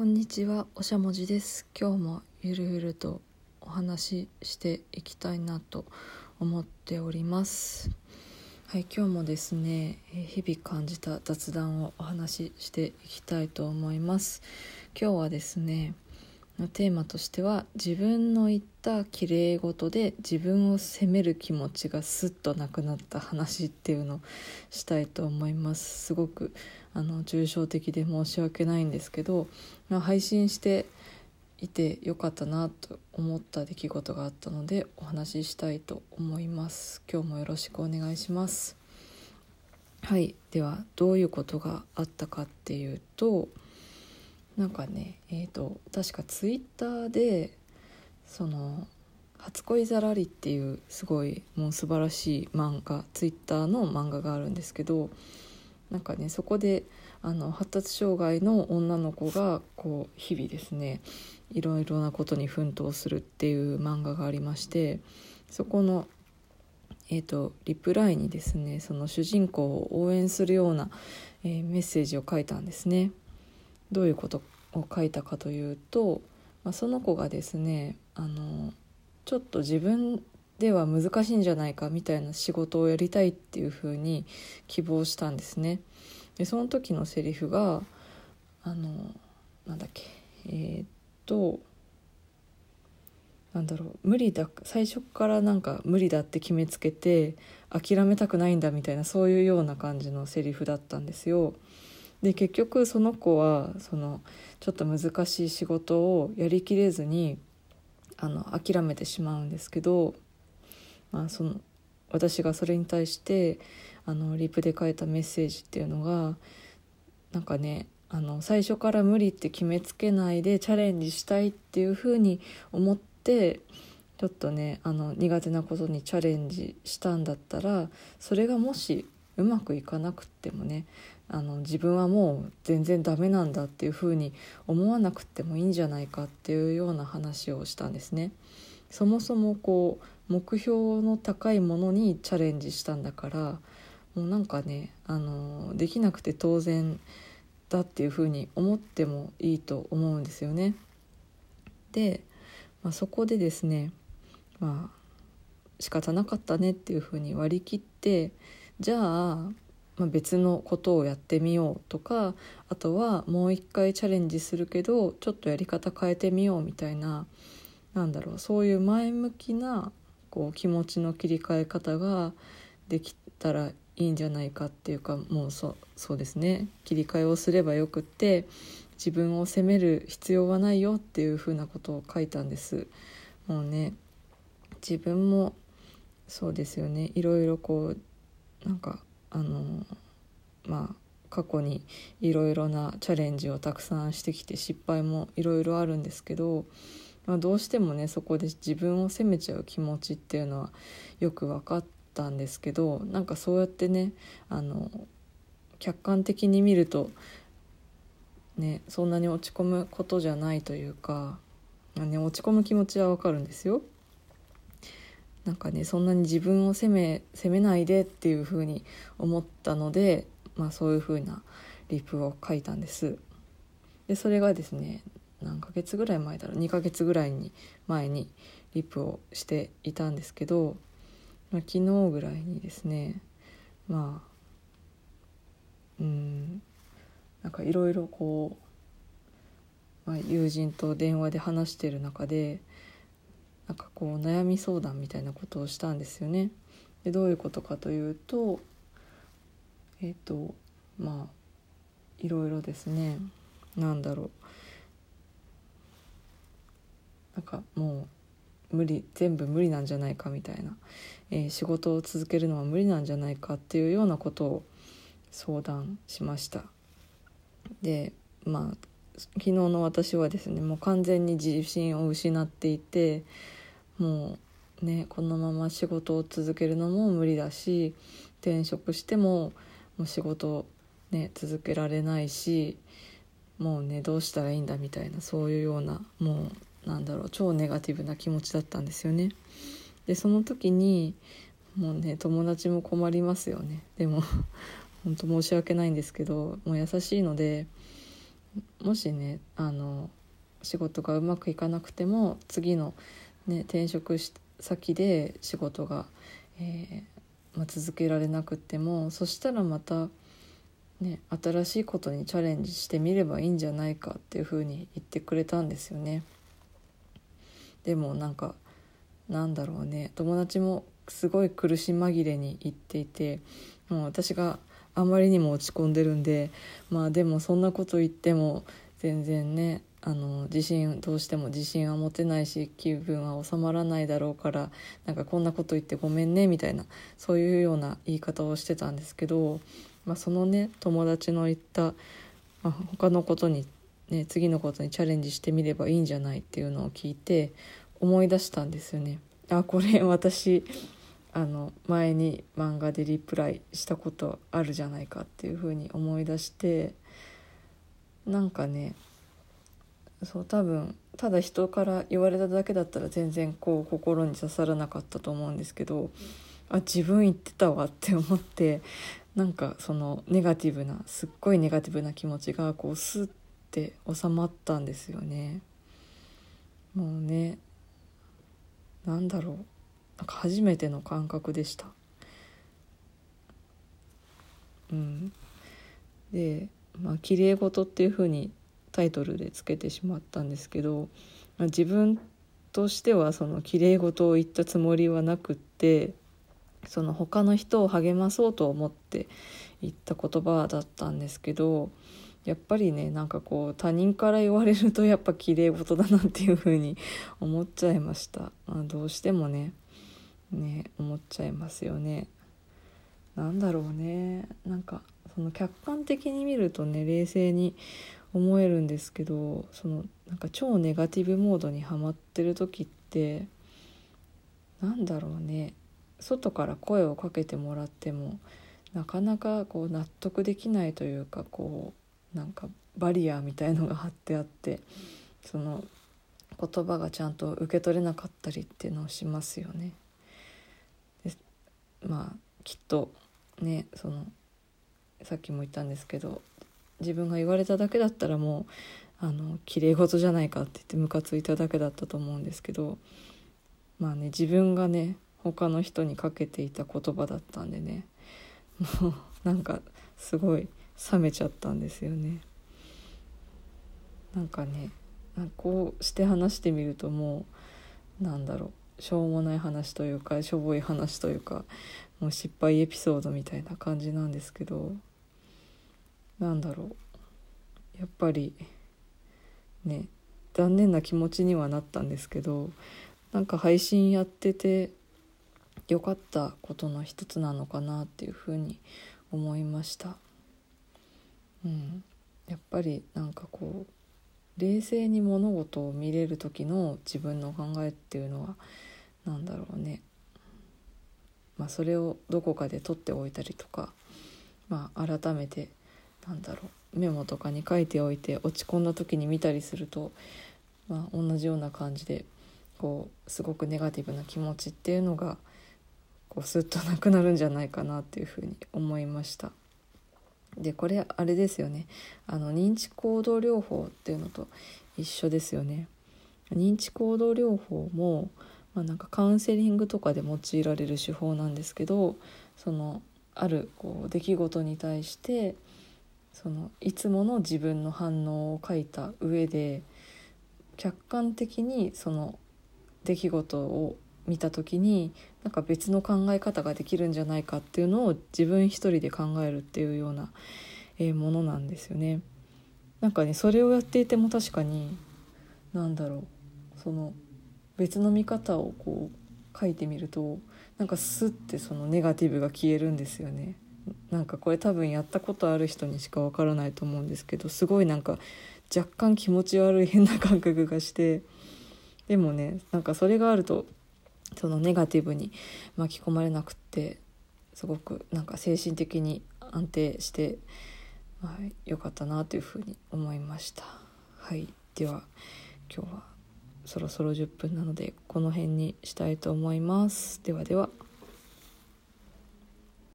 こんにちは、おしゃもじです。今日もゆるゆるとお話ししていきたいなと思っております。はい、今日もですね、え日々感じた雑談をお話ししていきたいと思います。今日はですね、テーマとしては自分の言った綺麗事で自分を責める気持ちがスッとなくなった話っていうのをしたいと思いますすごくあの抽象的で申し訳ないんですけど、まあ、配信していてよかったなと思った出来事があったのでお話ししたいと思います。今日もよろしくお願いします。はい。ではどういうことがあったかっていうとなんかねえー、と確かツイッターでその「初恋ざらり」っていうすごいもう素晴らしい漫画ツイッターの漫画があるんですけどなんかねそこであの発達障害の女の子がこう日々ですねいろいろなことに奮闘するっていう漫画がありましてそこのえー、とリプライにですねその主人公を応援するような、えーメッセージを書いたんですね。どういうことを書いたかというと、まあ、その子がですねあのちょっと自分では難しいんじゃないかみたいな仕事をやりたいっていうふうに希望したんですね。でその時のセリフがあのなんだっけえーっとなんだろう無理だ最初からなんか無理だって決めつけて諦めたくないんだみたいなそういうような感じのセリフだったんですよ。で結局その子はそのちょっと難しい仕事をやりきれずにあの諦めてしまうんですけど、まあ、その私がそれに対してあのリプで書いたメッセージっていうのがなんかねあの最初から無理って決めつけないでチャレンジしたいっていうふうに思ってちょっとねあの苦手なことにチャレンジしたんだったらそれがもしうまくいかなくってもねあの自分はもう全然ダメなんだっていうふうに思わなくてもいいんじゃないかっていうような話をしたんですね。そもそもこう目標の高いものにチャレンジしたんだからもうなんかねあのできなくて当然だっていうふうに思ってもいいと思うんですよね。で、まあ、そこでですねまあ仕方なかったねっていうふうに割り切ってじゃあま、別のことをやってみようとかあとはもう一回チャレンジするけどちょっとやり方変えてみようみたいななんだろうそういう前向きなこう気持ちの切り替え方ができたらいいんじゃないかっていうかもうそそうですね切り替えをすればよくって自分を責める必要はないよっていうふうなことを書いたんです。もうね自分もそうですよねいろいろこうなんかあのまあ過去にいろいろなチャレンジをたくさんしてきて失敗もいろいろあるんですけど、まあ、どうしてもねそこで自分を責めちゃう気持ちっていうのはよく分かったんですけどなんかそうやってねあの客観的に見るとねそんなに落ち込むことじゃないというか、ね、落ち込む気持ちは分かるんですよ。なんかねそんなに自分を責め責めないでっていう風に思ったので、まあ、そういう風なリプを書いたんですでそれがですね何ヶ月ぐらい前だろう。2ヶ月ぐらいに前にリップをしていたんですけど、まあ、昨日ぐらいにですねまあうんなんかいろいろこう、まあ、友人と電話で話してる中でなんかこう悩み相談みたいなことをしたんですよね。でどういうことかというとえっ、とまあいろいろですね。なんだろう。なんかもう無理全部無理なんじゃないかみたいな、えー仕事を続けるのは無理なんじゃないかっていうようなことを相談しました。でまあ昨日の私はですねもう完全に自信を失っていてもうねこのまま仕事を続けるのも無理だし転職してももう仕事ね続けられないしもうねどうしたらいいんだみたいなそういうようなもうなんだろう超ネガティブな気持ちだったんですよね。でその時にもうね友達も困りますよねでも 本当申し訳ないんですけどもう優しいのでもしねあの仕事がうまくいかなくても次の、ね、転職先で仕事が、えー、ま、続けられなくってもそしたらまた、ね、新しいことにチャレンジしてみればいいんじゃないかっていうふうに言ってくれたんですよね。でもなんかなんだろうね。友達もすごい苦し紛れに言っていてもう私があまりにも落ち込んでるんでまあでもそんなこと言っても全然ねあの自信どうしても自信は持てないし気分は収まらないだろうからなんかこんなこと言ってごめんねみたいなそういうような言い方をしてたんですけど、まあ、そのね友達の言った、まあ、他のことに、ね、次のことにチャレンジしてみればいいんじゃないっていうのを聞いて思い出したんですよね。あこれ私あの前に漫画でリプライしたことあるじゃないかっていうふうに思い出してなんかねそう多分ただ人から言われただけだったら全然こう心に刺さらなかったと思うんですけどあ自分言ってたわって思ってなんかそのネガティブなすっごいネガティブな気持ちがこうスッって収まったんですよね。もうねなんだろうなんか初めての感覚でした。うん、でまあ「綺麗事」っていうふうにタイトルでつけてしまったんですけど、まあ、自分としてはその綺麗事を言ったつもりはなくってその他の人を励まそうと思って言った言葉だったんですけどやっぱりねなんかこう他人から言われるとやっぱ綺麗事だなっていう風に思っちゃいました、まあ、どうしてもねね思っちゃいますよね。なんだろうね。なんかその客観的に見るとね冷静に思えるんですけどそのなんか超ネガティブモードにはまってる時ってなんだろうね。外から声をかけてもらってもなかなかこう納得できないというかこうなんかバリアみたいのが張ってあってその言葉がちゃんと受け取れなかったりっていうのをしますよね。まあきっとねそのさっきも言ったんですけど自分が言われただけだったらもうあの綺麗事じゃないかって言ってムカついただけだったと思うんですけどまあね自分がね他の人にかけていた言葉だったんでねもうなんかすごい冷めちゃったんですよね。なんかねこうして話してみるともうなんだろうしょうもない話というかしょぼい話というかもう失敗エピソードみたいな感じなんですけどなんだろうやっぱりね残念な気持ちにはなったんですけどなんか配信やってて良かったことの一つなのかなっていうふうに思いました。うん、やっぱりなんかこう冷静に物事を見れる時の自分の考えっていうのは何だろうねまあそれをどこかで取っておいたりとか、まあ、改めてなんだろうメモとかに書いておいて落ち込んだ時に見たりすると、まあ、同じような感じでこうすごくネガティブな気持ちっていうのがこうスッとなくなるんじゃないかなっていうふうに思いました。でこれあれですよねあの認知行動療法っていうのと一緒ですよね。認知行動療法も、まあ、なんかカウンセリングとかで用いられる手法なんですけどそのあるこう出来事に対してそのいつもの自分の反応を書いた上で客観的にその出来事を見た時になんか別の考え方ができるんじゃないかっていうのを自分一人で考えるっていうような、えー、ものなんですよね。なんかねそれをやっていても確かに何だろうその別の見方をこう書いてみるとなんかスッてそのネガティブが消えるんですよね。なんかこれ多分やったことある人にしかわからないと思うんですけどすごいなんか若干気持ち悪い変な感覚がしてでもねなんかそれがあるとそのネガティブに巻き込まれなくってすごくなんか精神的に安定して、まあ、よかったなというふうに思いました。はいでは今日はそろそろ10分なのでこの辺にしたいと思います。ではでは。